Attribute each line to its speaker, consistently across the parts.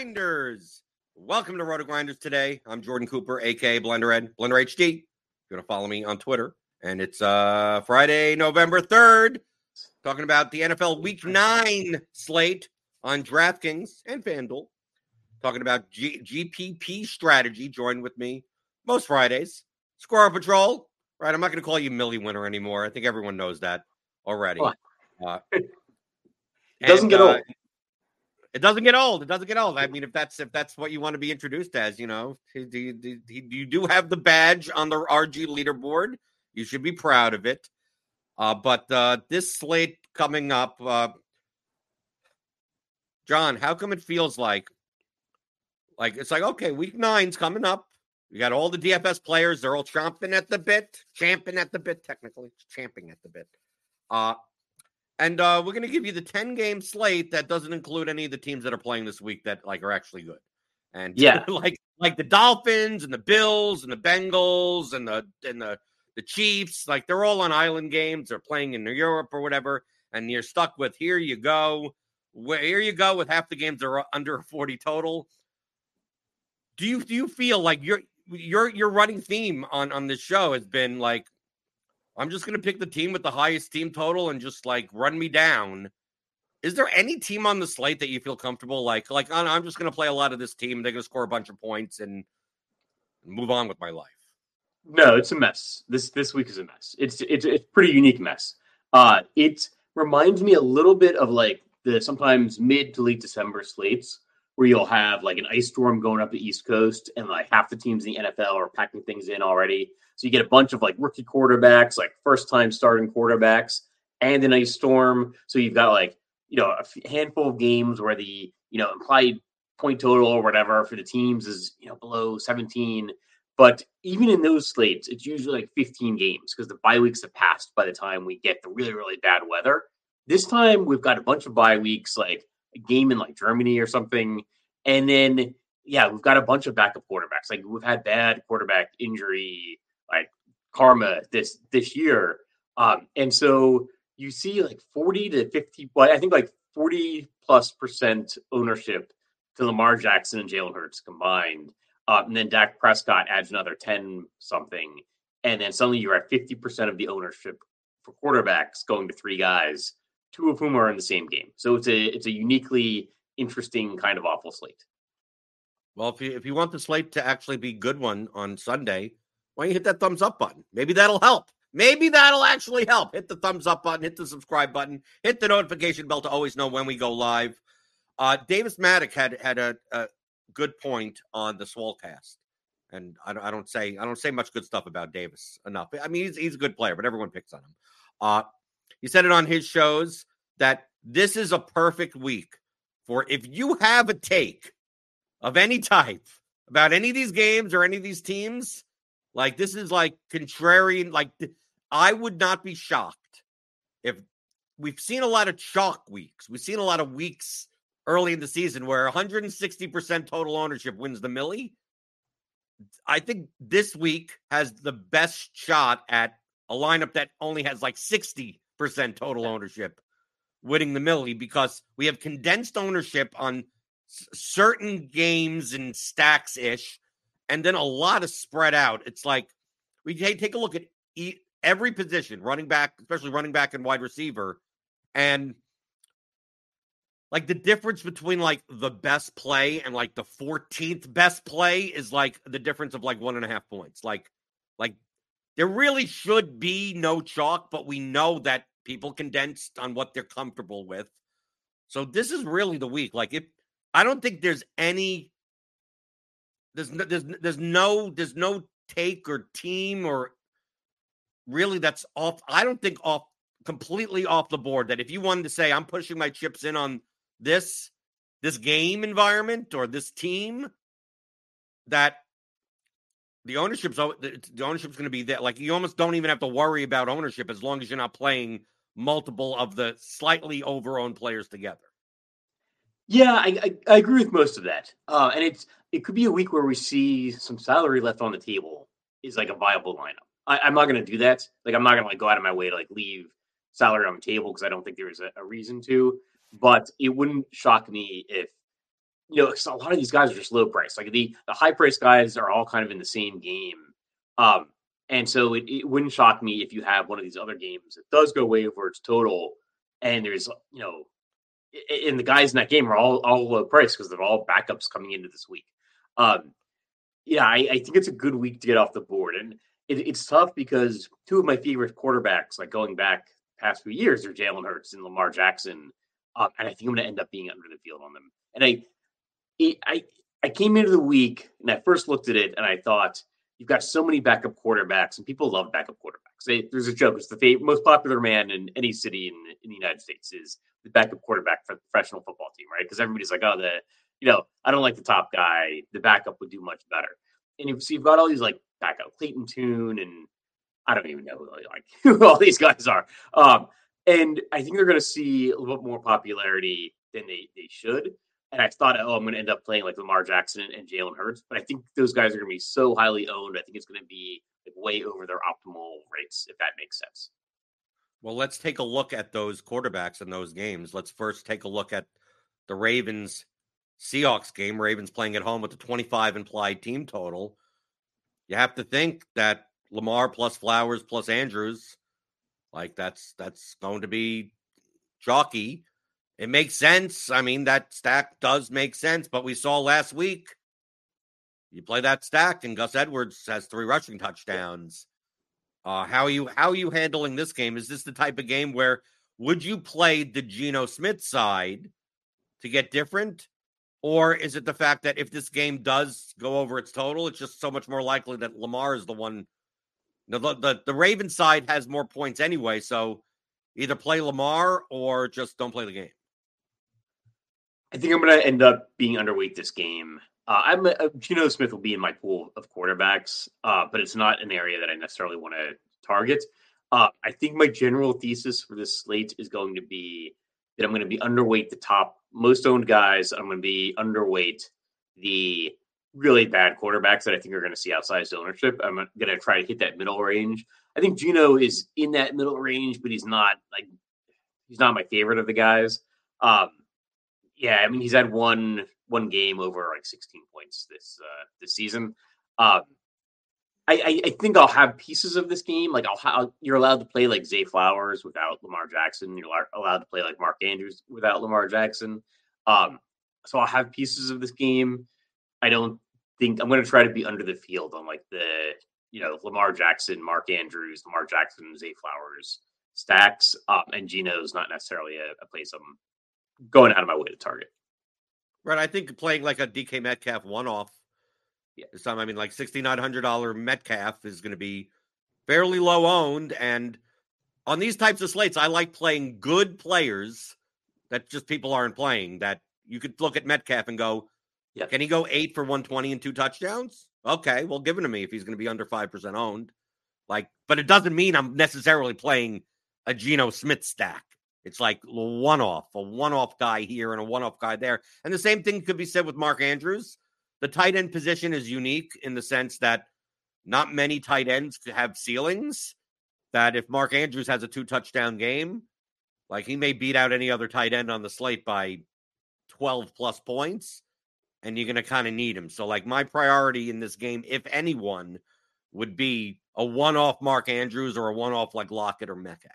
Speaker 1: Grinders. Welcome to RotoGrinders today. I'm Jordan Cooper, aka Blender Ed, Blender HD. You're gonna follow me on Twitter, and it's uh Friday, November third. Talking about the NFL Week Nine slate on DraftKings and FanDuel. Talking about G- GPP strategy. Join with me most Fridays. Squirrel Patrol. Right, I'm not gonna call you Millie Winner anymore. I think everyone knows that already. Uh,
Speaker 2: It doesn't
Speaker 1: and,
Speaker 2: get
Speaker 1: uh,
Speaker 2: old.
Speaker 1: It doesn't get old. It doesn't get old. I mean, if that's if that's what you want to be introduced as, you know, you, you, you- you do have the badge on the RG leaderboard. You should be proud of it. Uh, but uh, this slate coming up, uh, John, how come it feels like like it's like okay, week nine's coming up. We got all the DFS players. They're all chomping at the bit, champing at the bit. Technically, champing at the bit. Uh, and uh, we're going to give you the 10 game slate that doesn't include any of the teams that are playing this week that like are actually good. And
Speaker 2: Yeah.
Speaker 1: like like the Dolphins and the Bills and the Bengals and the and the the Chiefs, like they're all on island games. They're playing in Europe or whatever, and you're stuck with here you go. Where here you go with half the games are under 40 total. Do you do you feel like your your your running theme on on this show has been like I'm just going to pick the team with the highest team total and just like run me down. Is there any team on the slate that you feel comfortable like like "Oh, I'm just going to play a lot of this team. They're going to score a bunch of points and move on with my life.
Speaker 2: No, it's a mess. This this week is a mess. It's it's it's pretty unique mess. Uh, it reminds me a little bit of like the sometimes mid to late December slates where you'll have like an ice storm going up the East Coast and like half the teams in the NFL are packing things in already. So you get a bunch of like rookie quarterbacks, like first time starting quarterbacks, and an ice storm. So you've got like you know a handful of games where the you know implied point total or whatever for the teams is you know below 17 but even in those slates, it's usually like 15 games because the bye weeks have passed by the time we get the really, really bad weather. This time we've got a bunch of bye weeks, like game in like Germany or something. And then, yeah, we've got a bunch of backup quarterbacks. Like we've had bad quarterback injury, like karma this this year. Um, and so you see like 40 to 50, well, I think like 40 plus percent ownership to Lamar Jackson and Jalen Hurts combined. Uh, and then Dak Prescott adds another 10 something. And then suddenly you're at 50% of the ownership for quarterbacks going to three guys, two of whom are in the same game. So it's a it's a uniquely interesting kind of awful slate.
Speaker 1: Well, if you if you want the slate to actually be good one on Sunday, why don't you hit that thumbs up button? Maybe that'll help. Maybe that'll actually help. Hit the thumbs up button, hit the subscribe button, hit the notification bell to always know when we go live. Uh, Davis Mattek had had a, a good point on the Swolecast, and I don't, I don't say I don't say much good stuff about Davis enough. I mean, he's he's a good player, but everyone picks on him. Uh, he said it on his shows that this is a perfect week for if you have a take of any type about any of these games or any of these teams, Like this is like contrarian. Like I would not be shocked if we've seen a lot of chalk weeks. We've seen a lot of weeks early in the season where 160% total ownership wins the Millie. I think this week has the best shot at a lineup that only has like 60% total ownership winning the Millie because we have condensed ownership on s- certain games and stacks ish, and then a lot of spread out. It's like we take, take a look at e- every position, running back, especially running back and wide receiver, and like the difference between like the best play and like the 14th best play is like the difference of like one and a half points. Like, like there really should be no chalk, but we know that people condensed on what they're comfortable with. So this is really the week. Like, if I don't think there's any, there's no, there's there's no there's no take or team or really that's off. I don't think off completely off the board that if you wanted to say I'm pushing my chips in on this this game environment or this team that the ownership's the ownership's going to be there like you almost don't even have to worry about ownership as long as you're not playing multiple of the slightly overowned players together.
Speaker 2: Yeah I, I, I agree with most of that. Uh, and it's it could be a week where we see some salary left on the table is like a viable lineup. I, am not going to do that. Like i'm not going to like go out of my way to like leave salary on the table because i don't think there's a, a reason to but it wouldn't shock me if you know a lot of these guys are just low price. Like the the high price guys are all kind of in the same game, um, and so it, it wouldn't shock me if you have one of these other games that does go way over its total, and there's you know, and the guys in that game are all all low price because they're all backups coming into this week. Um, yeah, I, I, think it's a good week to get off the board, and it, it's tough because two of my favorite quarterbacks, like going back past few years, are Jalen Hurts and Lamar Jackson. Um, and I think I'm going to end up being under the field on them. And I, it, I, I came into the week and I first looked at it and I thought, you've got so many backup quarterbacks and people love backup quarterbacks. They, there's a joke. It's the fav- most popular man in any city in, in the United States is the backup quarterback for the professional football team, right? Because everybody's like, oh, the, you know, I don't like the top guy. The backup would do much better. And you, so you've got all these like backup Clayton Tune and I don't even know who, like who all these guys are. Um, and I think they're going to see a little bit more popularity than they, they should. And I thought, oh, I'm going to end up playing like Lamar Jackson and Jalen Hurts. But I think those guys are going to be so highly owned. I think it's going to be like way over their optimal rates, if that makes sense.
Speaker 1: Well, let's take a look at those quarterbacks in those games. Let's first take a look at the Ravens Seahawks game. Ravens playing at home with the 25 implied team total. You have to think that Lamar plus Flowers plus Andrews like that's that's going to be chalky. It makes sense. I mean, that stack does make sense, but we saw last week you play that stack and Gus Edwards has three rushing touchdowns. Uh, how are you how are you handling this game? Is this the type of game where would you play the Geno Smith side to get different? Or is it the fact that if this game does go over its total, it's just so much more likely that Lamar is the one the, the, the Raven side has more points anyway, so either play Lamar or just don't play the game.
Speaker 2: I think I'm going to end up being underweight this game. Uh, I'm Geno Smith will be in my pool of quarterbacks, uh, but it's not an area that I necessarily want to target. Uh, I think my general thesis for this slate is going to be that I'm going to be underweight the top most owned guys. I'm going to be underweight the really bad quarterbacks that I think are going to see outsized ownership. I'm going to try to hit that middle range. I think Geno is in that middle range, but he's not like he's not my favorite of the guys. Um, yeah, I mean he's had one one game over like 16 points this uh, this season. Um, I, I, think I'll have pieces of this game. Like I'll, I'll, you're allowed to play like Zay Flowers without Lamar Jackson. You're allowed to play like Mark Andrews without Lamar Jackson. Um, so I'll have pieces of this game. I don't think I'm going to try to be under the field on like the you know Lamar Jackson, Mark Andrews, Lamar Jackson, Zay Flowers stacks, um, and Geno's not necessarily a, a place I'm going out of my way to target.
Speaker 1: Right, I think playing like a DK Metcalf one off yeah. this time. I mean, like sixty nine hundred dollar Metcalf is going to be fairly low owned, and on these types of slates, I like playing good players that just people aren't playing. That you could look at Metcalf and go, yeah. Can he go eight for 120 and two touchdowns? Okay, well, give it to me if he's going to be under 5% owned. Like, but it doesn't mean I'm necessarily playing a Geno Smith stack. It's like one off, a one off guy here and a one off guy there. And the same thing could be said with Mark Andrews. The tight end position is unique in the sense that not many tight ends have ceilings. That if Mark Andrews has a two touchdown game, like he may beat out any other tight end on the slate by 12 plus points, and you're going to kind of need him. So, like, my priority in this game, if anyone, would be a one off Mark Andrews or a one off like Lockett or Metcalf.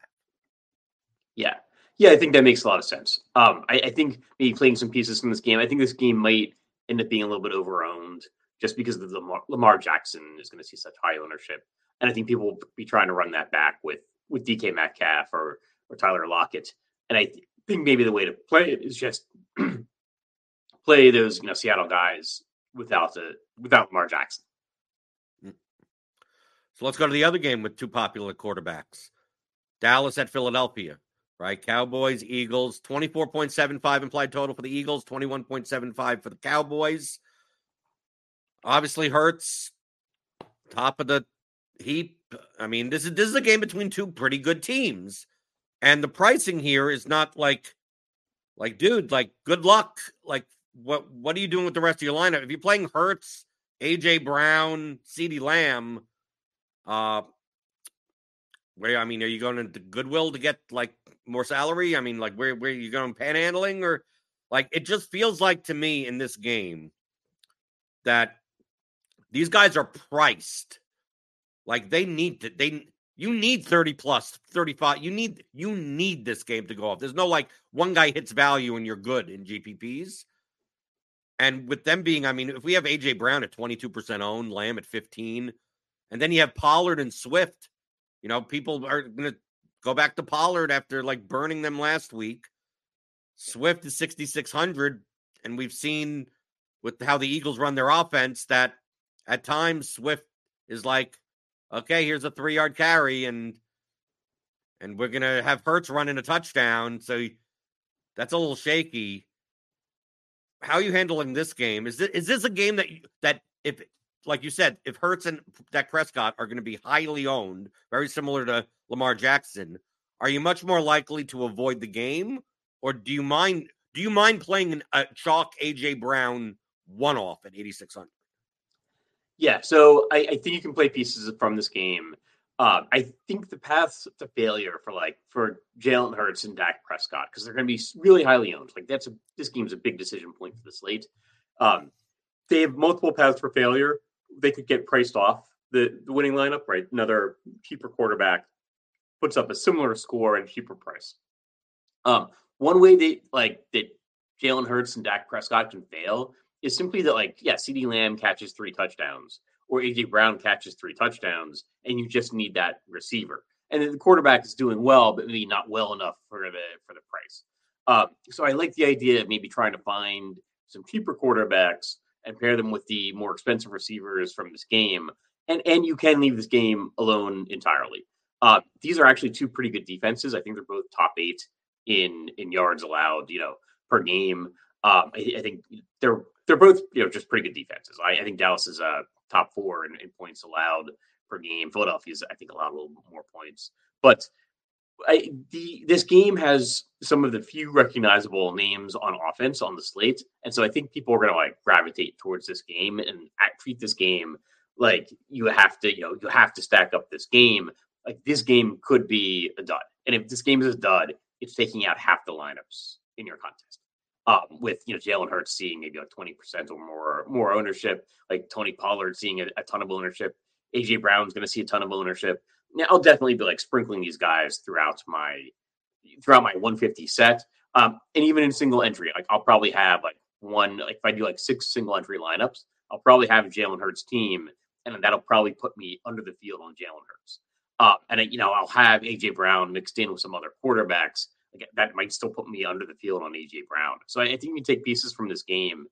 Speaker 2: Yeah. Yeah, I think that makes a lot of sense. Um, I, I, think maybe playing some pieces from this game, I think this game might end up being a little bit overowned just because of the Lamar, Lamar Jackson is going to see such high ownership, and I think people will be trying to run that back with with DK Metcalf or or Tyler Lockett, and I think maybe the way to play it is just play those you know Seattle guys without the without Lamar Jackson. Mm.
Speaker 1: So let's go to the other game with two popular quarterbacks. Dallas at Philadelphia right? Cowboys, Eagles, 24.75 implied total for the Eagles, 21.75 for the Cowboys. Obviously, Hurts, top of the heap. I mean, this is this is a game between two pretty good teams. And the pricing here is not like like, dude, like good luck. Like, what what are you doing with the rest of your lineup? If you're playing Hurts, AJ Brown, CeeDee Lamb, uh where I mean, are you going to Goodwill to get like more salary? I mean, like where where are you going panhandling? Or like it just feels like to me in this game that these guys are priced like they need to they you need 30 plus 35 you need you need this game to go off. There's no like one guy hits value and you're good in gpps and with them being i mean if we have aj brown at 22% owned lamb at 15 and then you have pollard and swift you know people are going to Go back to Pollard after like burning them last week. Swift is 6,600. And we've seen with how the Eagles run their offense that at times Swift is like, okay, here's a three yard carry and and we're gonna have Hurts running a touchdown. So that's a little shaky. How are you handling this game? Is this is this a game that you, that if like you said, if Hurts and Dak Prescott are going to be highly owned, very similar to Lamar Jackson, are you much more likely to avoid the game, or do you mind? Do you mind playing a chalk AJ Brown one off at eighty six hundred?
Speaker 2: Yeah, so I, I, think you can play pieces from this game. Uh, I think the paths to failure for like for Jalen Hurts and Dak Prescott because they're going to be really highly owned. Like that's a this game's a big decision point for the slate. Um, they have multiple paths for failure. They could get priced off the, the winning lineup, right? Another cheaper quarterback puts up a similar score and cheaper price. Um, one way that like that Jalen Hurts and Dak Prescott can fail is simply that like yeah, CeeDee Lamb catches three touchdowns or AJ Brown catches three touchdowns, and you just need that receiver. And the quarterback is doing well, but maybe not well enough for the for the price. Uh, so I like the idea of maybe trying to find some cheaper quarterbacks and pair them with the more expensive receivers from this game. And and you can leave this game alone entirely. Uh, these are actually two pretty good defenses. I think they're both top eight in in yards allowed, you know, per game. Um, I, I, think they're they're both you know just pretty good defenses. I, I think Dallas is a uh, top four in, in, points allowed per game. Philadelphia's I think allowed a little more points, but I, the this game has some of the few recognizable names on offense on the slate, and so I think people are going to like gravitate towards this game and act, treat this game like you have to you know you have to stack up this game like this game could be a dud. And if this game is a dud, it's taking out half the lineups in your contest. Um, with you know Jalen Hurts seeing maybe like twenty percent or more more ownership, like Tony Pollard seeing a, a ton of ownership, AJ Brown's going to see a ton of ownership. Now I'll definitely be like sprinkling these guys throughout my throughout my 150 set, um, and even in single entry, like I'll probably have like one like if I do like six single entry lineups, I'll probably have Jalen Hurts team, and that'll probably put me under the field on Jalen Hurts. Uh, and you know, I'll have AJ Brown mixed in with some other quarterbacks. Like, that might still put me under the field on AJ Brown. So I, think you can take pieces from this game,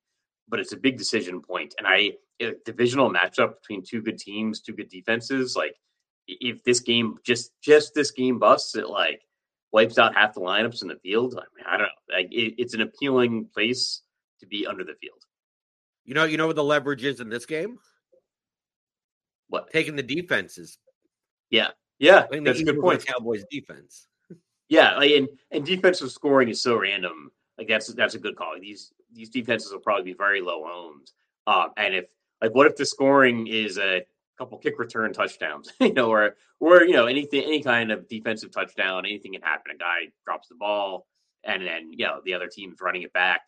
Speaker 2: but it's a big decision point. And I a divisional matchup between two good teams, two good defenses. Like if this game just just this game busts, it like wipes out half the lineups in the field. I mean, I don't know. Like it, it's an appealing place to be under the field.
Speaker 1: You know, you know what the leverage is in this game?
Speaker 2: What?
Speaker 1: Taking the defenses.
Speaker 2: Yeah. Yeah. That's a good point.
Speaker 1: Cowboys defense.
Speaker 2: Yeah, like, and and defensive scoring is so random. Like that's that's a good call. These these defenses will probably be very low owned. Um, and if like, what if the scoring is a couple kick return touchdowns, you know, or or you know anything, any kind of defensive touchdown, anything can happen. A guy drops the ball, and then you know the other team's running it back,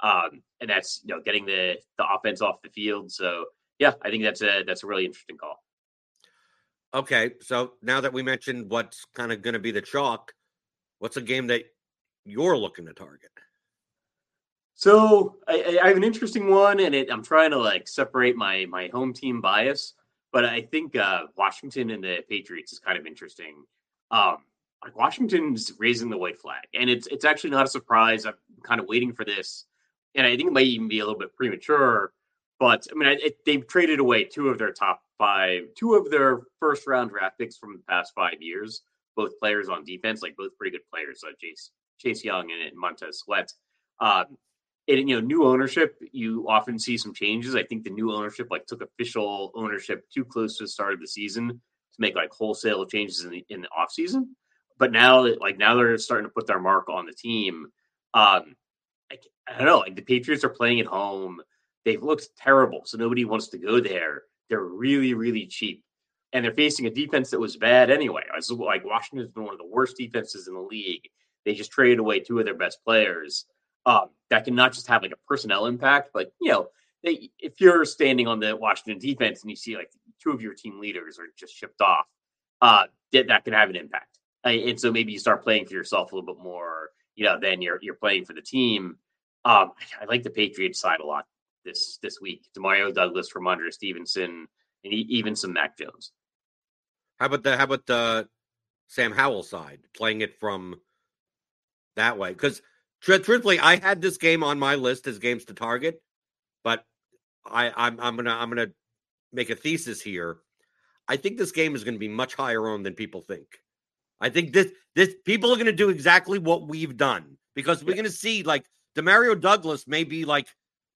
Speaker 2: um, and that's you know getting the the offense off the field. So yeah, I think that's a that's a really interesting call.
Speaker 1: Okay, so now that we mentioned what's kind of going to be the chalk, what's a game that you're looking to target?
Speaker 2: So I, I have an interesting one, and it, I'm trying to like separate my my home team bias, but I think uh, Washington and the Patriots is kind of interesting. Um, like Washington's raising the white flag, and it's it's actually not a surprise. I'm kind of waiting for this, and I think it might even be a little bit premature. But I mean, I, it, they've traded away two of their top five, two of their first round draft picks from the past five years. Both players on defense, like both pretty good players, uh, Chase Chase Young and Montez Sweat. Um, and you know, new ownership, you often see some changes. I think the new ownership like took official ownership too close to the start of the season to make like wholesale changes in the in the off season. But now, like now, they're starting to put their mark on the team. Um, I, I don't know. Like the Patriots are playing at home. They've looked terrible, so nobody wants to go there. They're really, really cheap, and they're facing a defense that was bad anyway. I was like Washington's been one of the worst defenses in the league. They just traded away two of their best players. Um, that can not just have like a personnel impact, but you know, they, if you're standing on the Washington defense and you see like two of your team leaders are just shipped off, uh, that, that can have an impact. And so maybe you start playing for yourself a little bit more. You know, then you're you're playing for the team. Um, I like the Patriots side a lot this this week. Demario Douglas Rhamondre Stevenson, and even some Mac Jones.
Speaker 1: How about the how about the Sam Howell side playing it from that way? Because truthfully, I had this game on my list as games to target, but I, I'm I'm gonna I'm gonna make a thesis here. I think this game is going to be much higher owned than people think. I think this this people are going to do exactly what we've done because we're
Speaker 2: Yeah.
Speaker 1: going to see like Demario Douglas may be like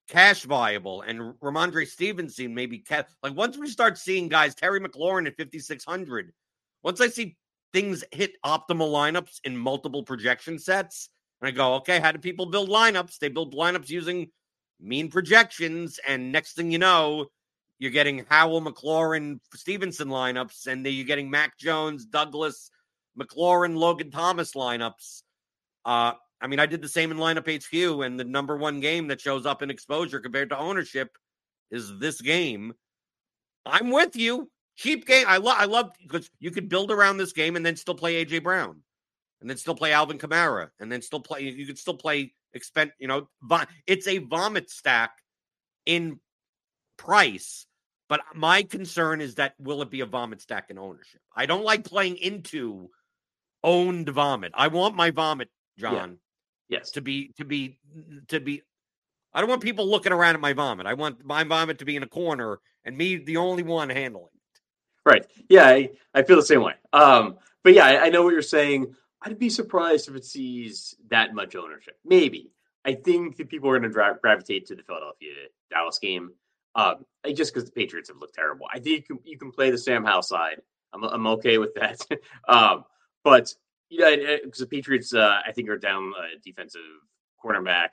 Speaker 1: cash viable and Rhamondre Stevenson maybe ca- like once we start seeing guys Terry McLaurin at 5600 once I see things hit optimal lineups in multiple projection sets and I go okay how do people build lineups they build lineups using mean projections and next thing you know you're getting Howell McLaurin Stevenson lineups and then you're getting Mac Jones Douglas McLaurin Logan Thomas lineups uh I mean, I did the same in lineup HQ, and the number one game that shows up in exposure compared to ownership is this game. I'm with you. Cheap game. I love. I love because you could build around this game and then still play AJ Brown, and then still play Alvin Kamara, and then still play. You could still play expen. You know, it's a vomit stack in price. But my concern is that will it be a vomit stack in ownership? I don't like playing into owned vomit. I want my vomit, John
Speaker 2: Yes.
Speaker 1: to be to be to be I don't want people looking around at my vomit. I want my vomit to be in a corner and me the only one handling it.
Speaker 2: Right. Yeah, I, I feel the same way. Um, but yeah, I, I know what you're saying. I'd be surprised if it sees that much ownership. Maybe. I think that people are going to gravitate to the Philadelphia Dallas game, um, just because the Patriots have looked terrible. I think you can, you can play the Sam Howell side. I'm, I'm okay with that. um, but yeah, because the Patriots, uh, I think, are down a defensive cornerback,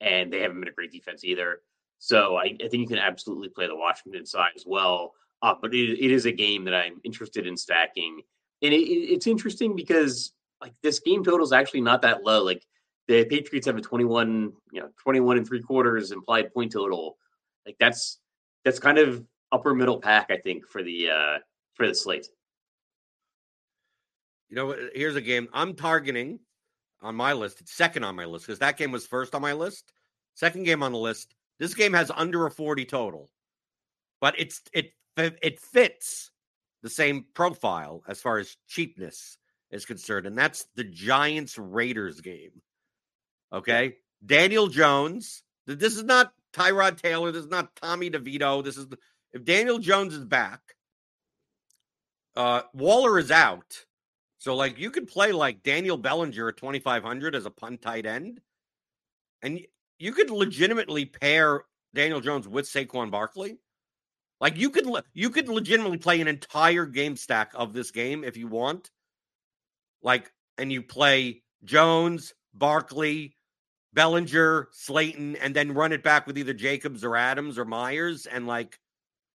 Speaker 2: and they haven't been a great defense either. So I, I think you can absolutely play the Washington side as well. Uh, but it, it is a game that I'm interested in stacking, and it- it's interesting because like this game total is actually not that low. Like the Patriots have a 21, you know, 21 and three quarters implied point total. Like that's that's kind of upper middle pack, I think, for the uh for the slate.
Speaker 1: You know, here's a game I'm targeting on my list. It's second on my list because that game was first on my list. Second game on the list. This game has under a 40 total, but it's it it fits the same profile as far as cheapness is concerned, and that's the Giants Raiders game. Okay, Daniel Jones. This is not Tyrod Taylor. This is not Tommy DeVito. This is if Daniel Jones is back. Uh, Waller is out. So, like, you could play like Daniel Bellinger at 2,500 as a punt tight end. And you could legitimately pair Daniel Jones with Saquon Barkley. Like you could you could legitimately play an entire game stack of this game if you want. Like and you play Jones, Barkley, Bellinger, Slayton, and then run it back with either Jacobs or Adams or Meyers, and like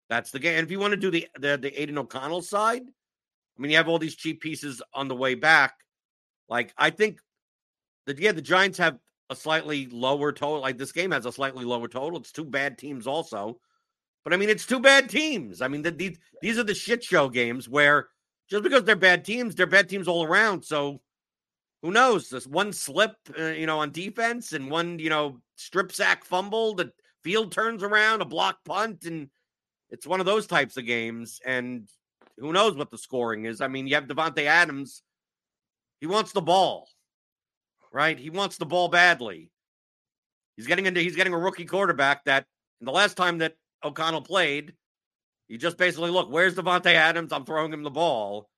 Speaker 1: that's the game. And if you want to do the the, the Aidan O'Connell side, I mean, you have all these cheap pieces on the way back. Like I think that yeah, the Giants have a slightly lower total. Like this game has a slightly lower total. It's two bad teams also. But I mean, it's two bad teams. I mean, the, these these are the shit show games where just because they're bad teams, they're bad teams all around. So who knows? This one slip, uh, you know, on defense, and one you know strip sack fumble, the field turns around, a block punt, and it's one of those types of games. And who knows what the scoring is? I mean, you have Davante Adams. He wants the ball, right? He wants the ball badly. He's getting into. He's getting a rookie quarterback that. the last time that O'Connell played, you just basically look, where's Davante Adams? I'm throwing him the ball.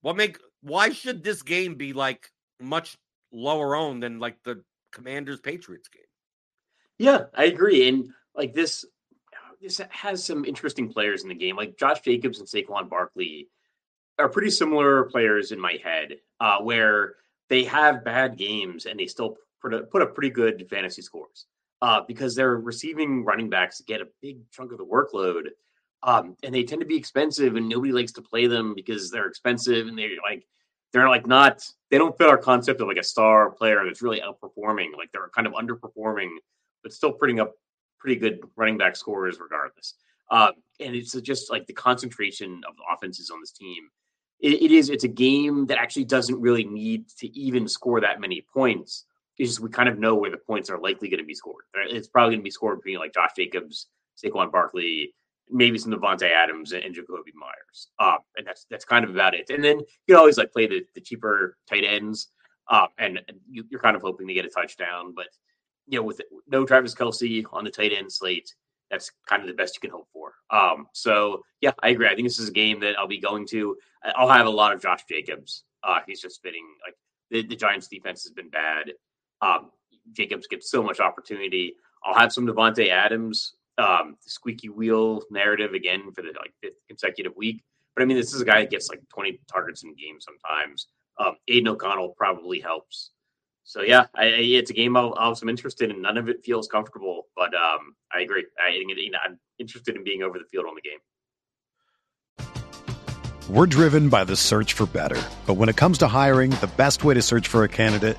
Speaker 1: What make why should this game be like much lower owned than like the Commanders Patriots game?
Speaker 2: Yeah, I agree. And like this this has some interesting players in the game. Like Josh Jacobs and Saquon Barkley are pretty similar players in my head, uh, where they have bad games and they still put up pretty good fantasy scores uh, because their receiving running backs get a big chunk of the workload. Um, and they tend to be expensive, and nobody likes to play them because they're expensive and they're like they're like not they don't fit our concept of like a star player that's really outperforming. Like they're kind of underperforming, but still putting up pretty good running back scores regardless. Um, and it's just like the concentration of offenses on this team. It, it is it's a game that actually doesn't really need to even score that many points it's just we kind of know where the points are likely going to be scored. It's probably going to be scored between like Josh Jacobs, Saquon Barkley, maybe some Davante Adams and, and Jakobi Meyers. Um, and that's that's kind of about it. And then you can always like play the, the cheaper tight ends. Um, and, and you, are kind of hoping to get a touchdown, but you know, with no Travis Kelce on the tight end slate, that's kind of the best you can hope for. Um, so yeah, I agree. I think this is a game that I'll be going to. I'll have a lot of Josh Jacobs. Uh, he's just fitting like the, the Giants defense has been bad. Um, Jacobs gets so much opportunity. I'll have some Davante Adams, um, squeaky wheel narrative again for the like fifth consecutive week. But I mean, this is a guy that gets like 20 targets in game sometimes. Um, Aidan O'Connell probably helps. So yeah, I, I, it's a game I'll, I'll have some interest in, and none of it feels comfortable. But um, I agree. I, you know, I'm interested in being over the field on the game.
Speaker 3: We're driven by the search for better, but when it comes to hiring, the best way to search for a candidate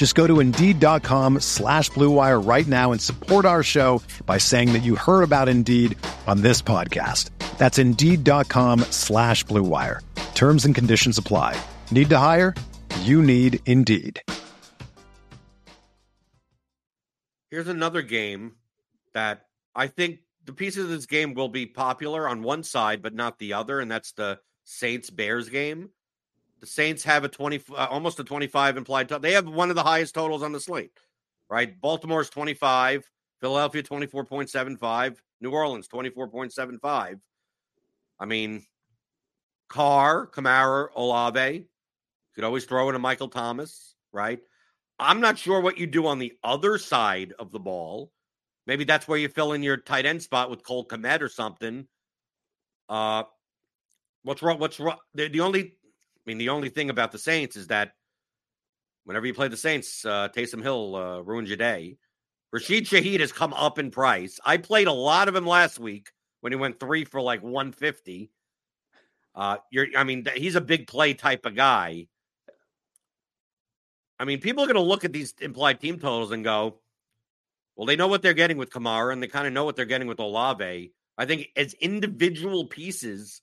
Speaker 3: Just go to Indeed.com slash BlueWire right now and support our show by saying that you heard about Indeed on this podcast. That's Indeed.com slash BlueWire. Terms and conditions apply. Need to hire? You need Indeed.
Speaker 1: Here's another game that I think the pieces of this game will be popular on one side, but not the other, and that's the Saints Bears game. The Saints have a 20, uh, almost a 25 implied. they have one of the highest totals on the slate, right? Baltimore's 25, Philadelphia 24.75, New Orleans 24.75. I mean, Carr, Kamara, Olave. You could always throw in a Michael Thomas, right? I'm not sure what you do on the other side of the ball. Maybe that's where you fill in your tight end spot with Cole Kmet or something. Uh, what's wrong? What's wrong? The, the only, mean, the only thing about the Saints is that whenever you play the Saints, uh, Taysom Hill uh, ruins your day. Rashid Shaheed has come up in price. I played a lot of him last week when he went three for like 150. Uh, you're, I mean, he's a big play type of guy. I mean, people are going to look at these implied team totals and go, Well, they know what they're getting with Kamara, and they kind of know what they're getting with Olave. I think as individual pieces,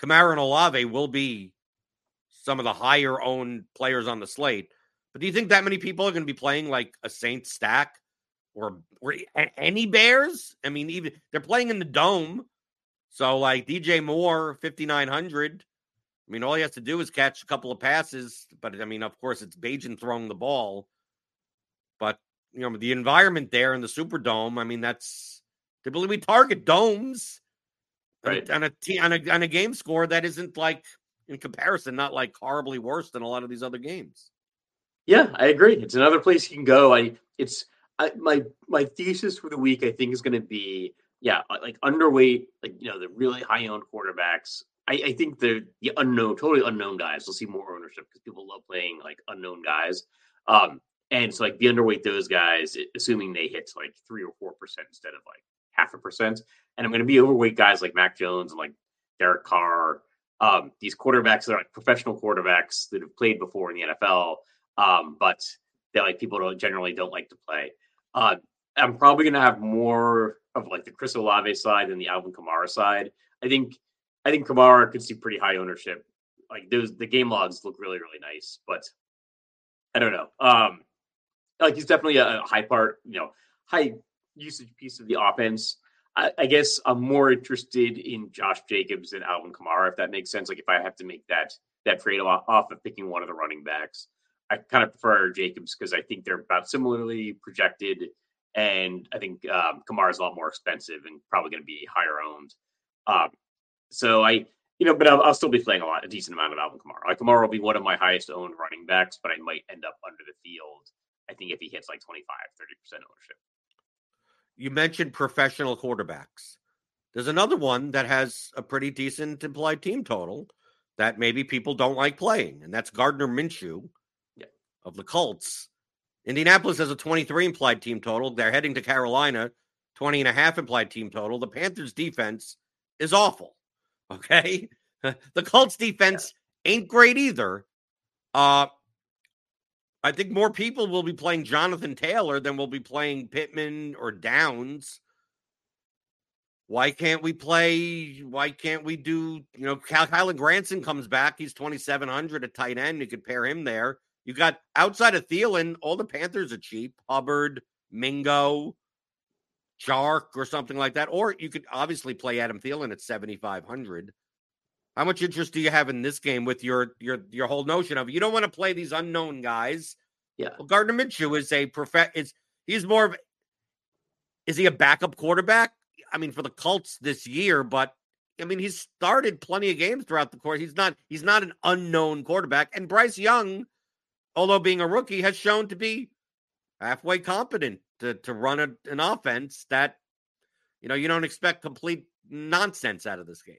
Speaker 1: Kamara and Olave will be some of the higher owned players on the slate. But do you think that many people are going to be playing like a Saint stack or, or any Bears? I mean, even they're playing in the dome. So like DJ Moore, 5,900. I mean, all he has to do is catch a couple of passes. But I mean, of course, it's Bagent throwing the ball. But, you know, the environment there in the Superdome, I mean, that's typically we target domes
Speaker 2: right.
Speaker 1: on, a, on, a, on a game score that isn't like in comparison, not like horribly worse than a lot of these other games.
Speaker 2: Yeah, I agree. It's another place you can go. I it's I, my my thesis for the week. I think is going to be yeah, uh, like underweight, like you know the really high owned quarterbacks. I, I think the the unknown, totally unknown guys We'll see more ownership because people love playing like unknown guys. Um, and so like the underweight those guys, assuming they hit like three or four percent instead of like half a percent. And I'm going to be overweight guys like Mac Jones and like Derek Carr um, these quarterbacks that are like professional quarterbacks that have played before in the NFL, um, but that like people don't generally don't like to play. Uh, I'm probably going to have more of like the Chris Olave side than the Alvin Kamara side. I think I think Kamara could see pretty high ownership. Like those the game logs look really really nice, but I don't know. Um, like he's definitely a, a high part, you know, high usage piece of the offense. I, I, guess I'm more interested in Josh Jacobs than Alvin Kamara, if that makes sense. Like if I have to make that that trade off, of picking one of the running backs, I kind of prefer Jacobs because I think they're about similarly projected, and I think um, Kamara is a lot more expensive and probably going to be higher owned. Um, so I, you know, but I'll, I'll, still be playing a lot, a decent amount of Alvin Kamara. Like Kamara will be one of my highest owned running backs, but I might end up under the field. I think if he hits like 25, 30 percent ownership
Speaker 1: you mentioned professional quarterbacks. There's another one that has a pretty decent implied team total that maybe people don't like playing, and that's Gardner Minshew
Speaker 2: yeah.
Speaker 1: of the Colts. Indianapolis has a 23 implied team total. They're heading to Carolina, 20 and a half implied team total. The Panthers defense is awful. Okay. the Colts defense yeah. ain't great either. Uh, I think more people will be playing Jonathan Taylor than will be playing Pittman or Downs. Why can't we play? Why can't we do? You know, Kylen Granson comes back. He's 2,700 at tight end. You could pair him there. You got outside of Thielen, all the Panthers are cheap. Hubbard, Mingo, Chark, or something like that. Or you could obviously play Adam Thielen at 7,500. How much interest do you have in this game with your your your whole notion of you don't want to play these unknown guys?
Speaker 2: Yeah.
Speaker 1: Well, Gardner Minshew is a prof is he's more of is he a backup quarterback? I mean, for the Colts this year, but I mean, he's started plenty of games throughout the course. He's not he's not an unknown quarterback. And Bryce Young, although being a rookie, has shown to be halfway competent to, to run a, an offense that you know you don't expect complete nonsense out of this game.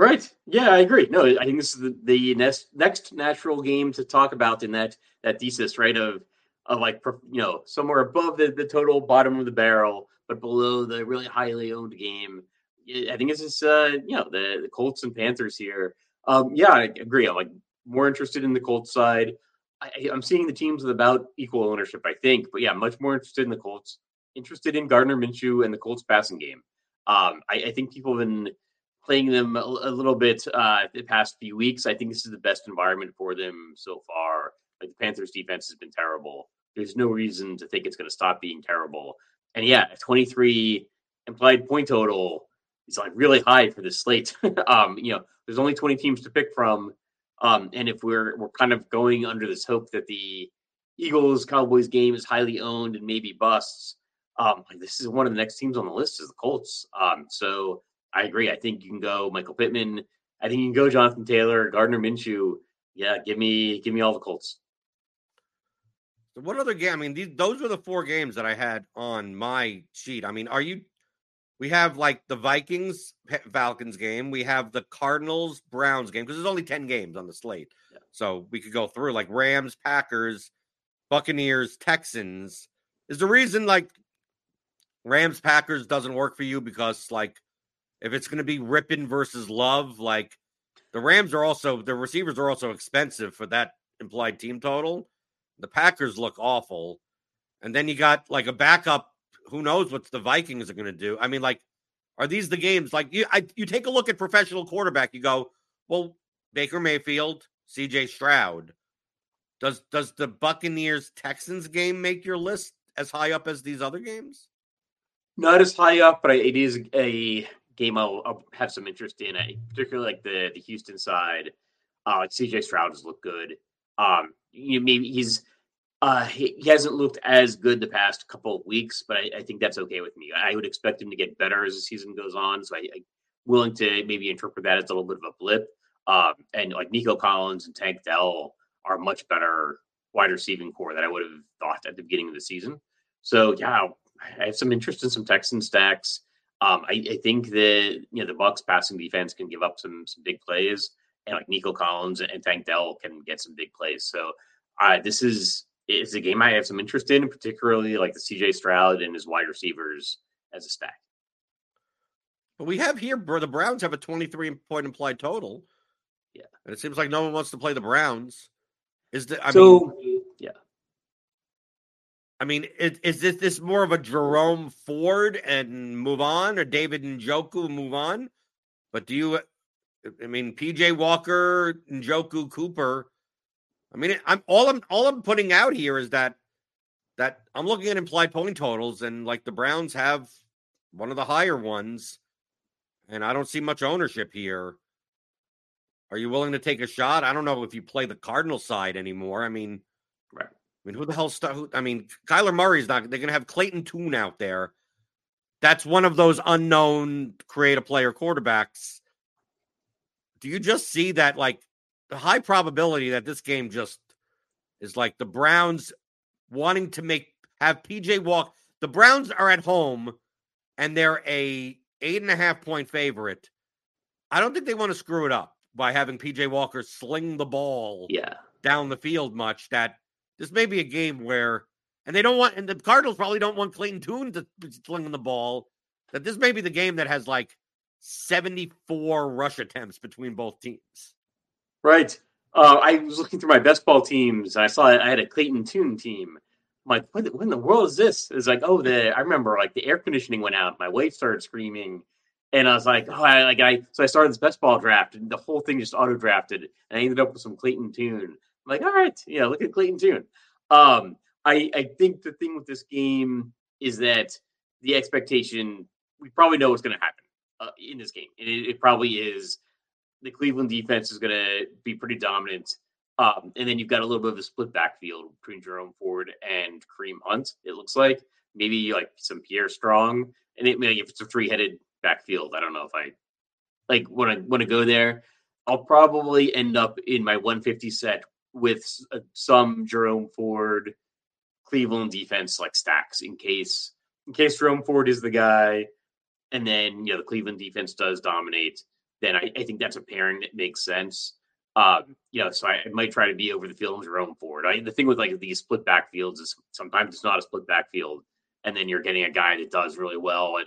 Speaker 2: Right. Yeah, I agree. No, I think this is the, the next next natural game to talk about in that that thesis, right? Of of like you know somewhere above the, the total bottom of the barrel, but below the really highly owned game. I think it's just uh you know the, the Colts and Panthers here. Um, yeah, I agree. I'm like more interested in the Colts side. I, I'm seeing the teams with about equal ownership, I think, but yeah, much more interested in the Colts. Interested in Gardner Minshew and the Colts passing game. Um, I, I think people have been playing them a, a little bit uh, the past few weeks. I think this is the best environment for them so far. Like the Panthers defense has been terrible. There's no reason to think it's going to stop being terrible. And yeah, 23 implied point total is like really high for this slate. um, you know, there's only 20 teams to pick from. Um, and if we're we're kind of going under this hope that the Eagles Cowboys game is highly owned and maybe busts, um, this is one of the next teams on the list is the Colts. Um, so I agree. I think you can go Michael Pittman. I think you can go Jonathan Taylor, Gardner Minshew. Yeah, give me give me all the Colts.
Speaker 1: So what other game? I mean, these those were the four games that I had on my sheet. I mean, are you? We have like the Vikings Falcons game. We have the Cardinals Browns game because there's only ten games on the slate. Yeah. So we could go through like Rams, Packers, Buccaneers, Texans. Is the reason like Rams Packers doesn't work for you because like if it's going to be Rypien versus Love, like the Rams are also the receivers are also expensive for that implied team total. The Packers look awful, and then you got like a backup who knows what the Vikings are going to do? I mean, like, are these the games? Like, you I, you take a look at professional quarterback, you go, well, Baker Mayfield, C.J. Stroud. Does does the Buccaneers Texans game make your list as high up as these other games?
Speaker 2: Not as high up, but it is a game I'll, I'll have some interest in. Particularly like the the Houston side. Uh, like C.J. Stroud has looked good. Um, you maybe he's uh, he, he, hasn't looked as good the past couple of weeks, but I, I, think that's okay with me. I would expect him to get better as the season goes on. So I, am willing to maybe interpret that as a little bit of a blip. Um, and like Nico Collins and Tank Dell are much better wide receiving core than I would have thought at the beginning of the season. So yeah, I have some interest in some Texan stacks. Um, I, I, think that you know the Bucks passing defense can give up some some big plays, and like Nico Collins and, and Tank Dell can get some big plays. So uh, this is is a game I have some interest in, particularly like the CJ Stroud and his wide receivers as a stack.
Speaker 1: But we have here the Browns have a 23 point implied total.
Speaker 2: Yeah.
Speaker 1: And it seems like no one wants to play the Browns. Is the I
Speaker 2: so, mean, yeah.
Speaker 1: I mean, is, is this this more of a Jerome Ford and move on, or David Njoku move on? But do you? I mean, PJ Walker, Njoku, Cooper. I mean, I'm all I'm all I'm putting out here is that that I'm looking at implied point totals, and like the Browns have one of the higher ones, and I don't see much ownership here. Are you willing to take a shot? I don't know if you play the Cardinal side anymore. I mean.
Speaker 2: I
Speaker 1: mean, who the hell? St- who, I mean, Kyler Murray's not. They're going to have Clayton Tune out there. That's one of those unknown create a player quarterbacks. Do you just see that, like, the high probability that this game just is like the Browns wanting to make have PJ walk? The Browns are at home and they're a eight and a half point favorite. I don't think they want to screw it up by having PJ Walker sling the ball
Speaker 2: yeah.
Speaker 1: down the field much. That this may be a game where, and they don't want, and the Cardinals probably don't want Clayton Tune to be slinging the ball. That this may be the game that has like 74 rush attempts between both teams.
Speaker 2: Right. Uh, I was looking through my best ball teams and I saw I had a Clayton Tune team. I'm like, what, what in the world is this? It's like, oh, the I remember like the air conditioning went out. My wife started screaming and I was like, oh, I like I so I started this best ball draft, and the whole thing just auto drafted, and I ended up with some Clayton Tune. Like, all right, yeah, look at Clayton Tune. Um, I I think the thing with this game is that the expectation we probably know what's going to happen uh, in this game, and it, it, probably is the Cleveland defense is going to be pretty dominant. Um, and then you've got a little bit of a split backfield between Jerome Ford and Kareem Hunt. It looks like maybe like some Pierre Strong, and it maybe if it's a three headed backfield. I don't know if I like want to want to go there. I'll probably end up in my 150 set with uh, some Jerome Ford Cleveland defense like stacks in case in case Jerome Ford is the guy, and then you know the Cleveland defense does dominate. Then I, I think that's a pairing that makes sense. Um, you know, so I, I, might try to be over the field in Jerome Ford. I, the thing with like these split backfields is sometimes it's not a split backfield and then you're getting a guy that does really well at,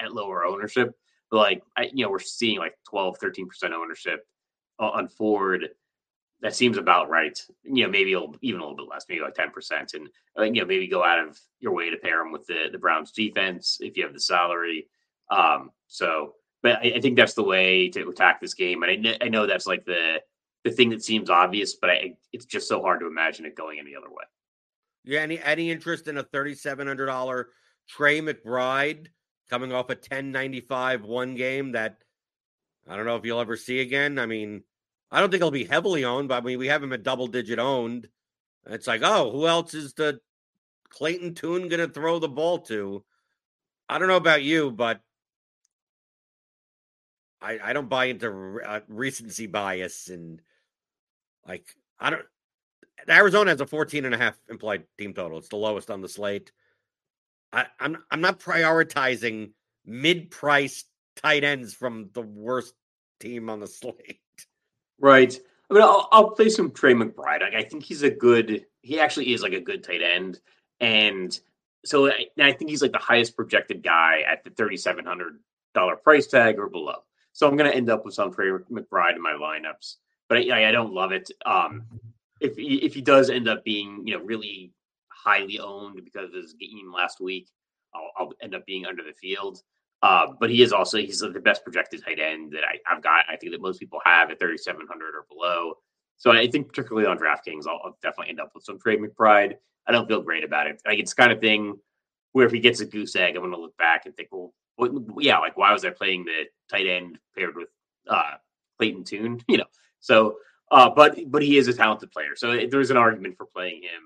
Speaker 2: at lower ownership. But like, I, you know, we're seeing like 12, 13% ownership on Ford. That seems about right. You know, maybe even a little bit less, maybe like 10%. And, uh, you know, maybe go out of your way to pair him with the, the Browns defense if you have the salary. Um, so, but I, I think that's the way to attack this game. And I, I know that's like the, the thing that seems obvious, but I, it's just so hard to imagine it going any other way.
Speaker 1: Yeah, any any interest in a thirty seven hundred dollar Trey McBride coming off a ten ninety five one game that I don't know if you'll ever see again. I mean, I don't think he'll be heavily owned, but I mean we have him at double digit owned. It's like, oh, who else is the Clayton Tune going to throw the ball to? I don't know about you, but I I don't buy into uh, recency bias and like I don't Arizona has a 14 and a half implied team total. It's the lowest on the slate. I, I'm I'm not prioritizing mid-priced tight ends from the worst team on the slate.
Speaker 2: Right. I mean, I'll, I'll play some Trey McBride. I, I think he's a good. He actually is like a good tight end, and so I, I think he's like the highest projected guy at the thirty-seven hundred dollar price tag or below. So I'm going to end up with some Trey McBride in my lineups, but I, I don't love it. Um, if if he does end up being you know really highly owned because of his game last week, I'll, I'll end up being under the field. Uh, but he is also he's the best projected tight end that I, have got. I think that most people have at 3,700 or below. So I think particularly on DraftKings, I'll, I'll definitely end up with some Trey McBride. I don't feel great about it. Like it's kind of thing where if he gets a goose egg, I'm going to look back and think, well, what, yeah, like why was I playing the tight end paired with uh, Clayton Tune? You know, so uh, but but he is a talented player, so there's an argument for playing him.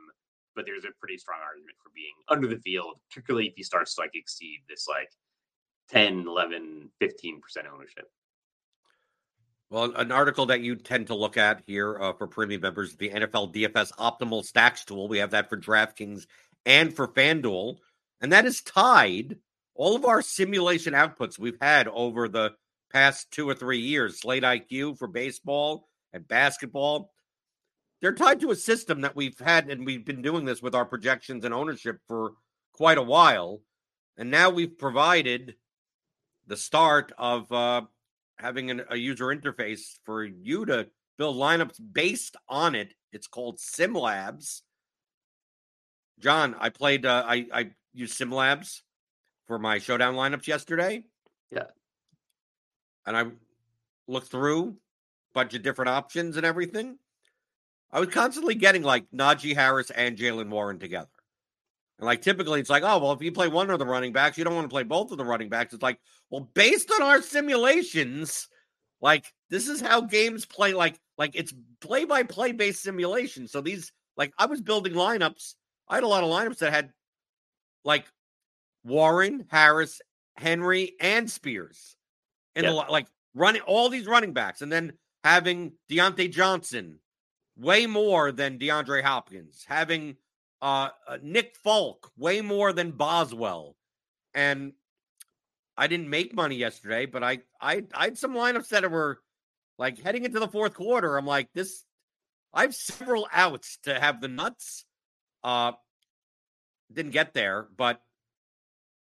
Speaker 2: But there's a pretty strong argument for being under the field, particularly if he starts to like exceed this like 10, 11, 15% ownership.
Speaker 1: Well, an article that you tend to look at here uh, for premium members, the NFL DFS Optimal Stacks tool. We have that for DraftKings and for FanDuel. And that is tied all of our simulation outputs we've had over the past two or three years. Slate IQ for baseball and basketball. They're tied to a system that we've had, and we've been doing this with our projections and ownership for quite a while. And now we've provided the start of uh, having an, a user interface for you to build lineups based on it. It's called SimLabs. John, I played. Uh, I I used SimLabs for my showdown lineups yesterday.
Speaker 2: Yeah,
Speaker 1: and I looked through a bunch of different options and everything. I was constantly getting like Najee Harris and Jaylen Warren together. And like typically, it's like, oh, well, if you play one of the running backs, you don't want to play both of the running backs. It's like, well, based on our simulations, like this is how games play. Like, like it's play by play based simulation. So these, like, I was building lineups. I had a lot of lineups that had like Warren, Harris, Henry, and Spears, and yeah. like running all these running backs, and then having Diontae Johnson way more than DeAndre Hopkins, having uh, uh, Nick Folk, way more than Boswell, and I didn't make money yesterday, but I I I had some lineups that were like heading into the fourth quarter. I'm like this. I have several outs to have the nuts. Uh, didn't get there, but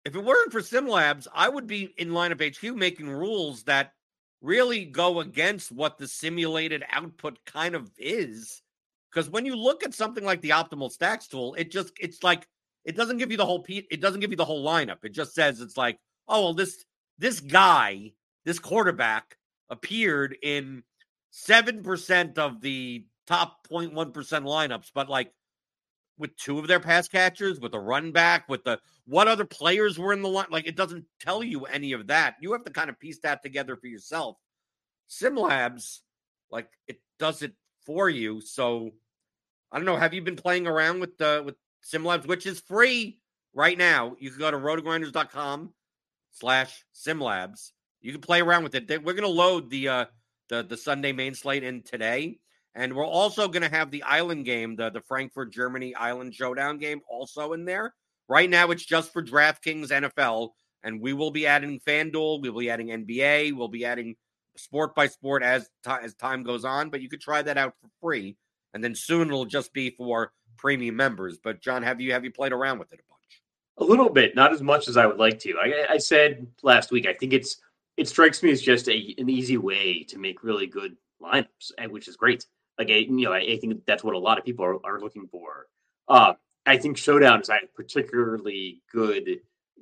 Speaker 1: if it weren't for SimLabs, I would be in lineup HQ making rules that really go against what the simulated output kind of is because when you look at something like the optimal stacks tool, it just it's like it doesn't give you the whole it doesn't give you the whole lineup. It just says it's like, oh well, this this guy, this quarterback appeared in seven percent of the top 0.1 percent lineups, but like with two of their pass catchers, with a run back, with the what other players were in the line. Like it doesn't tell you any of that. You have to kind of piece that together for yourself. SimLabs, like it does it for you. So I don't know. Have you been playing around with the with SimLabs, which is free right now? You can go to rotogrinders.com slash SimLabs. You can play around with it. We're going to load the uh the the Sunday main slate in today, and we're also going to have the island game, the the Frankfurt Germany Island Showdown game, also in there. Right now, it's just for DraftKings NFL, and we will be adding FanDuel. We'll be adding NBA. We'll be adding sport by sport as t- as time goes on, but you could try that out for free, and then soon it'll just be for premium members. But John, have you have you played around with it a bunch?
Speaker 2: A little bit, not as much as I would like to. I, I said last week, I think it's it strikes me as just a, an easy way to make really good lineups, which is great. Like you know, I, I think that's what a lot of people are, are looking for. Uh, I think Showdown is a particularly good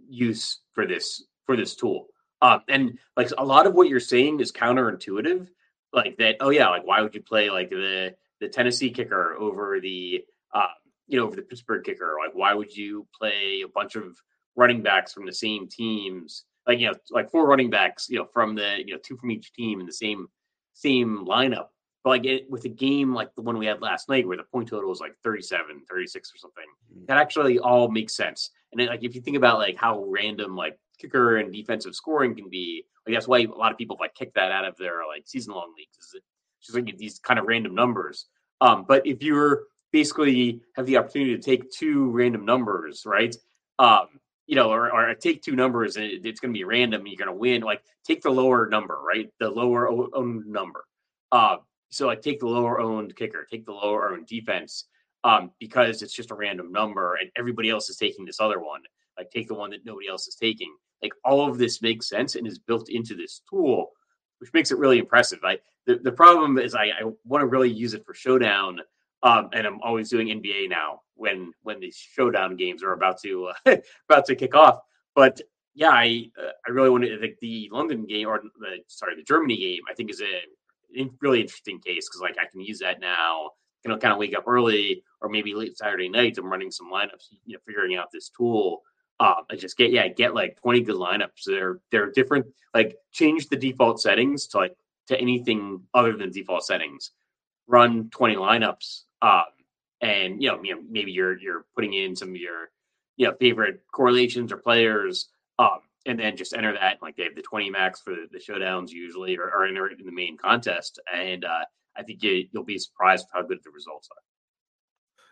Speaker 2: use for this for this tool. Um, and like a lot of what you're saying is counterintuitive, like that. Oh yeah, like why would you play like the the Tennessee kicker over the uh, you know over the Pittsburgh kicker? Like why would you play a bunch of running backs from the same teams? Like you know, like four running backs, you know, from the you know two from each team in the same same lineup. But like it, with a game like the one we had last night, where the point total was like 37, 36 or something, mm-hmm. that actually all makes sense. And then, like if you think about like how random like kicker and defensive scoring can be. Like that's why a lot of people like kick that out of their like season long leagues. Is it just like these kind of random numbers? Um, but if you're basically have the opportunity to take two random numbers, right? Um, you know, or, or take two numbers and it, it's going to be random. And you're going to win. Like take the lower number, right? The lower owned number. Uh, so like take the lower owned kicker, take the lower owned defense, um, because it's just a random number and everybody else is taking this other one. Like take the one that nobody else is taking. Like all of this makes sense and is built into this tool, which makes it really impressive. I the, the problem is I, I want to really use it for showdown. Um, and I'm always doing NBA now when when these showdown games are about to uh, about to kick off. But yeah, I uh, I really want to think the London game or the sorry the Germany game I think is a really interesting case because like I can use that now. You know, kind of wake up early or maybe late Saturday night. I'm running some lineups, you know, figuring out this tool. Um, I just get yeah, get like 20 good lineups. They're they're different. Like change the default settings to like to anything other than default settings. Run 20 lineups. Um, and you know, you know, maybe you're you're putting in some of your you know favorite correlations or players um, and then just enter that like they have the 20 max for the, the showdowns usually or, or enter it in the main contest and uh, i think you, you'll be surprised how good the results are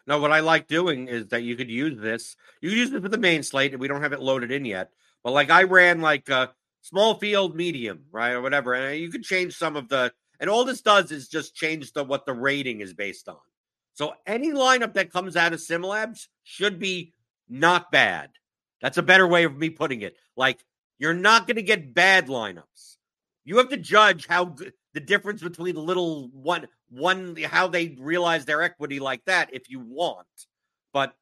Speaker 1: now what i like doing is that you could use this you use it for the main slate and we don't have it loaded in yet but like i ran like a small field medium right or whatever and uh, you could change some of the and all this does is just change the what the rating is based on so any lineup that comes out of simlabs should be not bad that's a better way of me putting it. Like you're not going to get bad lineups. You have to judge how good the difference between the little one one how they realize their equity like that if you want. But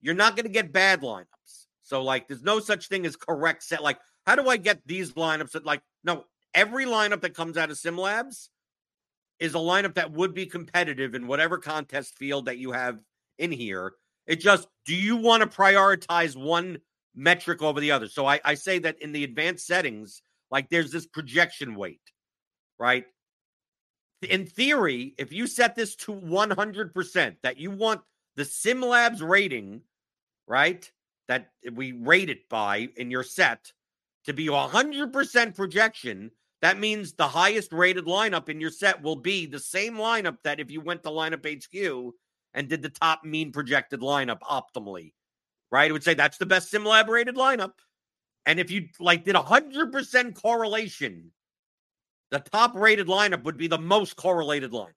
Speaker 1: you're not going to get bad lineups. So like there's no such thing as correct set like how do I get these lineups that like no every lineup that comes out of SimLabs is a lineup that would be competitive in whatever contest field that you have in here. It just do you want to prioritize one metric over the other. So I, I say that in the advanced settings, like there's this projection weight, right? In theory, if you set this to 100%, that you want the SimLabs rating, right? That we rate it by in your set to be 100% projection, that means the highest rated lineup in your set will be the same lineup that if you went to lineup HQ and did the top mean projected lineup optimally right? It would say that's the best sim lab rated lineup. And if you like did 100% correlation, the top rated lineup would be the most correlated lineup.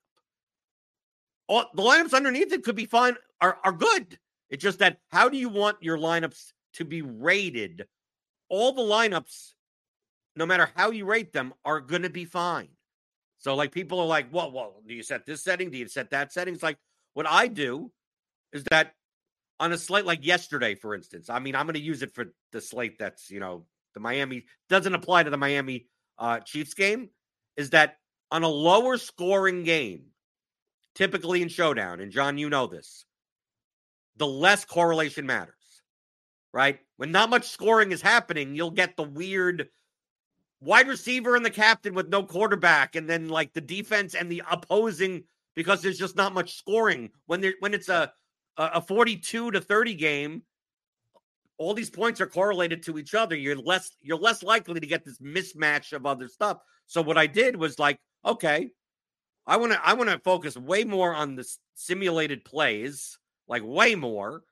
Speaker 1: All, the lineups underneath it could be fine, are, are good. It's just that how do you want your lineups to be rated? All the lineups, no matter how you rate them, are going to be fine. So, like, people are like, well, well, do you set this setting? Do you set that setting? It's like, what I do is that on a slate like yesterday, for instance. I mean, I'm going to use it for the slate that's, you know, the Miami doesn't apply to the Miami uh, Chiefs game. Is that on a lower scoring game, typically in showdown, and John, you know this, the less correlation matters, right? When not much scoring is happening, you'll get the weird wide receiver and the captain with no quarterback, and then like the defense and the opposing because there's just not much scoring when there when it's a a 42 to 30 game, all these points are correlated to each other. You're less you're less likely to get this mismatch of other stuff. So what I did was like, okay, I want to I want to focus way more on the simulated plays, like way more.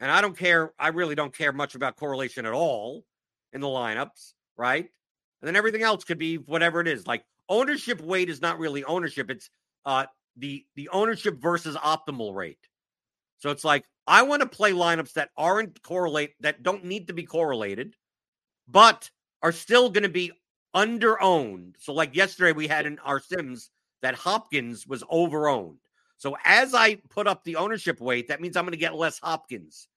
Speaker 1: And I don't care. I really don't care much about correlation at all in the lineups, right? And then everything else could be whatever it is. Like ownership weight is not really ownership. It's uh the the ownership versus optimal rate. So it's like I want to play lineups that aren't correlate that don't need to be correlated, but are still going to be under owned. So like yesterday we had in our sims that Hopkins was over owned. So as I put up the ownership weight, that means I'm going to get less Hopkins.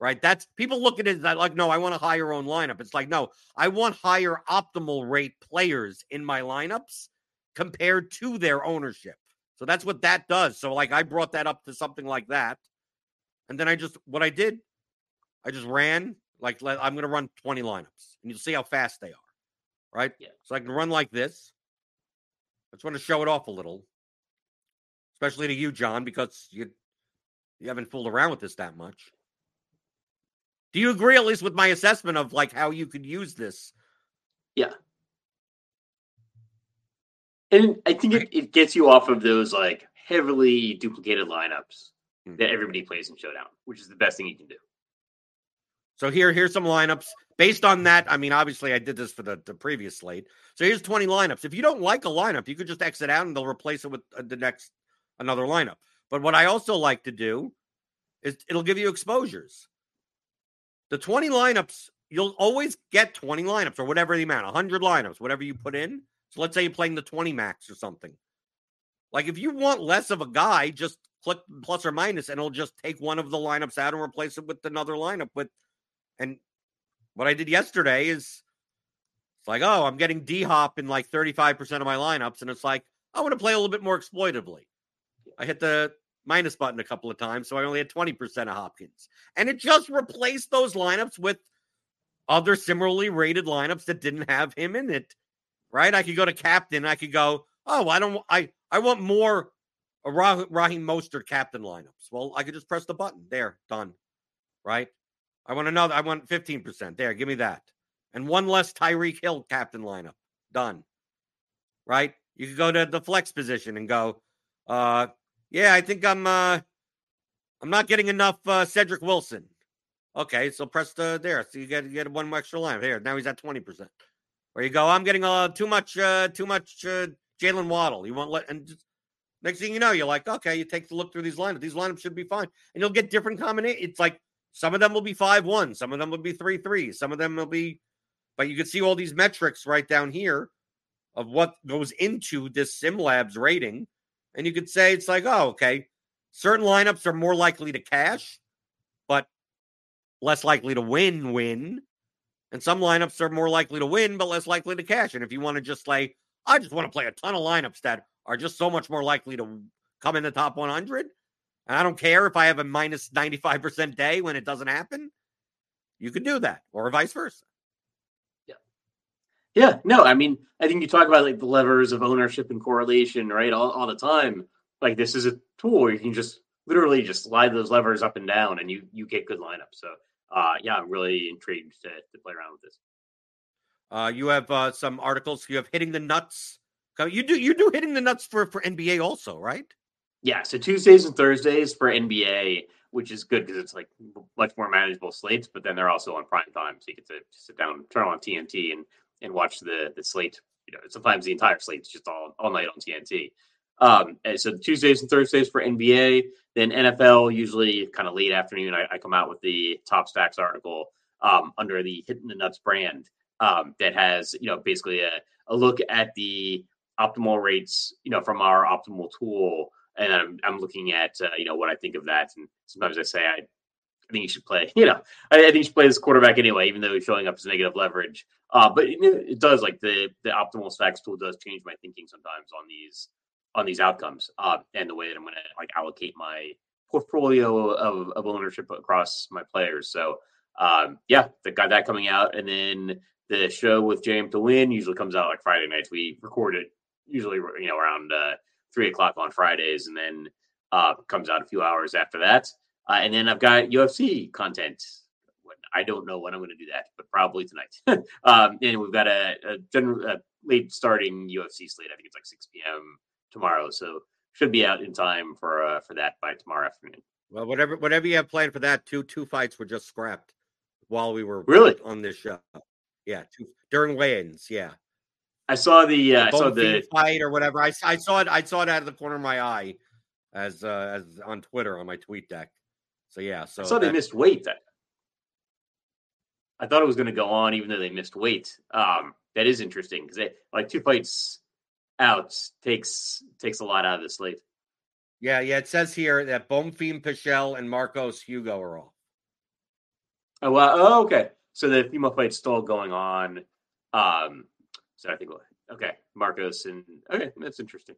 Speaker 1: Right? That's people look at it like, no, I want a higher own lineup. It's like, no, I want higher optimal rate players in my lineups compared to their ownership. So that's what that does. So like I brought that up to something like that. And then I just, what I did, I just ran like I'm going to run 20 lineups and you'll see how fast they are. Right.
Speaker 2: Yeah.
Speaker 1: So I can run like this. I just want to show it off a little, especially to you, John, because you you haven't fooled around with this that much. Do you agree at least with my assessment of like how you could use this?
Speaker 2: Yeah. And I think it, it gets you off of those like heavily duplicated lineups that everybody plays in Showdown, which is the best thing you can do.
Speaker 1: So here, here's some lineups based on that. I mean, obviously, I did this for the, the previous slate. So here's 20 lineups. If you don't like a lineup, you could just exit out and they'll replace it with uh, the next another lineup. But what I also like to do is it'll give you exposures. The 20 lineups, you'll always get 20 lineups or whatever the amount, 100 lineups, whatever you put in. So let's say you're playing the 20 max or something. Like if you want less of a guy, just plus or minus, and it'll just take one of the lineups out and replace it with another lineup. With and what I did yesterday is it's like, oh, I'm getting D hop in like 35% of my lineups, and it's like I want to play a little bit more exploitively. I hit the minus button a couple of times, so I only had 20% of Hopkins. And it just replaced those lineups with other similarly rated lineups that didn't have him in it. Right? I could go to captain. I could go, oh, I don't I I want more Rah- Raheem Mostert captain lineups. Well, I could just press the button. There, done. Right? I want another. I want 15%. There, give me that. And one less Tyreek Hill captain lineup. Done. Right? You could go to the flex position and go, uh, yeah, I think I'm uh I'm not getting enough uh Cedrick Wilson. Okay, so press the there. So you get get one extra line. Here, now he's at 20%. Where you go, I'm getting uh too much uh too much uh Jaylen Waddle. You won't let and just, next thing you know, you're like, okay, you take the look through these lineups. These lineups should be fine. And you'll get different combinations. It's like some of them will be five one, some of them will be three three, some of them will be, but you can see all these metrics right down here of what goes into this SimLabs rating. And you could say it's like, oh, okay, certain lineups are more likely to cash, but less likely to win win. And some lineups are more likely to win, but less likely to cash. And if you want to just like, I just want to play a ton of lineups that are just so much more likely to come in the top 100. And I don't care if I have a minus 95% day when it doesn't happen. You can do that, or vice versa.
Speaker 2: Yeah. Yeah. No, I mean, I think you talk about like the levers of ownership and correlation, right? All, all the time. Like this is a tool where you can just literally just slide those levers up and down and you you get good lineups. So uh yeah, I'm really intrigued to, to play around with this.
Speaker 1: Uh, you have uh, some articles. You have hitting the nuts. You do you do hitting the nuts for for NBA also, right?
Speaker 2: Yeah. So Tuesdays and Thursdays for NBA, which is good because it's like much more manageable slates. But then they're also on prime time, so you get to sit down, turn on TNT, and and watch the the slate. You know, sometimes the entire slate's just all all night on TNT. Um, so Tuesdays and Thursdays for NBA, then NFL usually kind of late afternoon. I, I come out with the top stacks article um, under the Hitting the Nuts brand um, that has you know basically a, a look at the optimal rates you know from our optimal tool. And I'm, I'm looking at uh, you know what I think of that. And sometimes I say I, I think you should play you know I, I, think you should play this quarterback anyway even though he's showing up as negative leverage. Uh, but it, it, does like the the optimal stacks tool does change my thinking sometimes on these on these outcomes uh, and the way that I'm going to like allocate my portfolio of, of ownership across my players. So um, yeah, got that coming out, and then the show with JM to Win usually comes out like Friday nights. We record it usually, you know, around uh, three o'clock on Fridays, and then uh, comes out a few hours after that. Uh, and then I've got UFC content. I don't know when I'm going to do that, but probably tonight. um, and we've got a, a, general, a late starting UFC slate. I think it's like 6 p.m. tomorrow, so should be out in time for uh, for that by tomorrow afternoon.
Speaker 1: Well, whatever whatever you have planned for that, two two fights were just scrapped while we were
Speaker 2: really
Speaker 1: on this show. Yeah, two, during weigh-ins. Yeah,
Speaker 2: I saw the uh, I saw the
Speaker 1: fight or whatever. I, I saw it. I saw it out of the corner of my eye, as uh, as on Twitter on my tweet deck. So yeah, so
Speaker 2: I saw that, they missed weight. That I thought it was going to go on, even though they missed weight. Um, that is interesting because they like two fights out takes takes a lot out of the slate.
Speaker 1: Yeah, yeah. It says here that Bonfim Pichel and Marcos Hugo are off.
Speaker 2: Oh, well, oh, okay. So the female fight's still going on. Um, so I think, okay, Marcos and okay, that's interesting.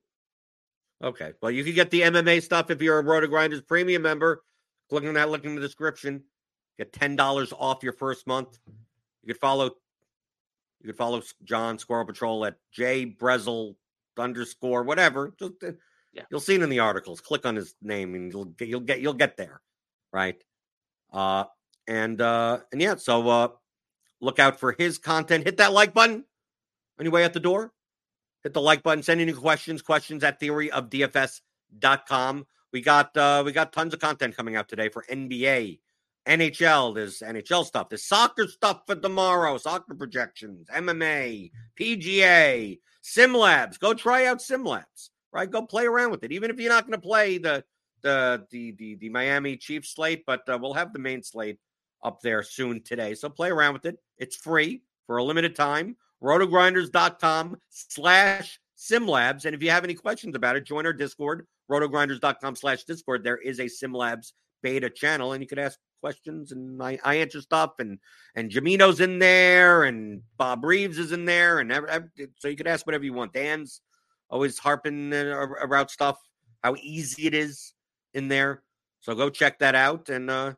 Speaker 1: Okay, well, you can get the MMA stuff if you're a RotoGrinders premium member. Click on that link in the description. Get ten dollars off your first month. You could follow. You could follow John Squirrel Patrol at J Brezel underscore whatever. Just, uh, yeah. You'll see it in the articles. Click on his name and you'll get you'll get you'll get there, right? Uh, and uh, and yeah, so uh, look out for his content. Hit that like button on your way out the door. Hit the like button. Send any questions, questions at theoryofdfs.com. We got uh, we got tons of content coming out today for NBA, NHL. There's NHL stuff. There's soccer stuff for tomorrow. Soccer projections, MMA, PGA, SimLabs. Go try out SimLabs, Right, go play around with it. Even if you're not going to play the the the the, the Miami Chiefs slate, but uh, we'll have the main slate up there soon today. So play around with it. It's free for a limited time. Rotogrinders.com slash simlabs. And if you have any questions about it, join our Discord, rotogrinders.com slash Discord, there is a SimLabs beta channel, and you could ask questions and I, I answer stuff. And and Jamino's in there, and Bob Reeves is in there, and every, every, so you could ask whatever you want. Dan's always harping about stuff, how easy it is in there. So go check that out, and uh,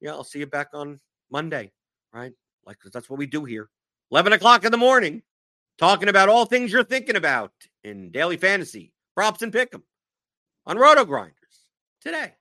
Speaker 1: yeah, I'll see you back on Monday, right? Like that's what we do here. Eleven o'clock in the morning, talking about all things you're thinking about in daily fantasy props and pick 'em on RotoGrinders today.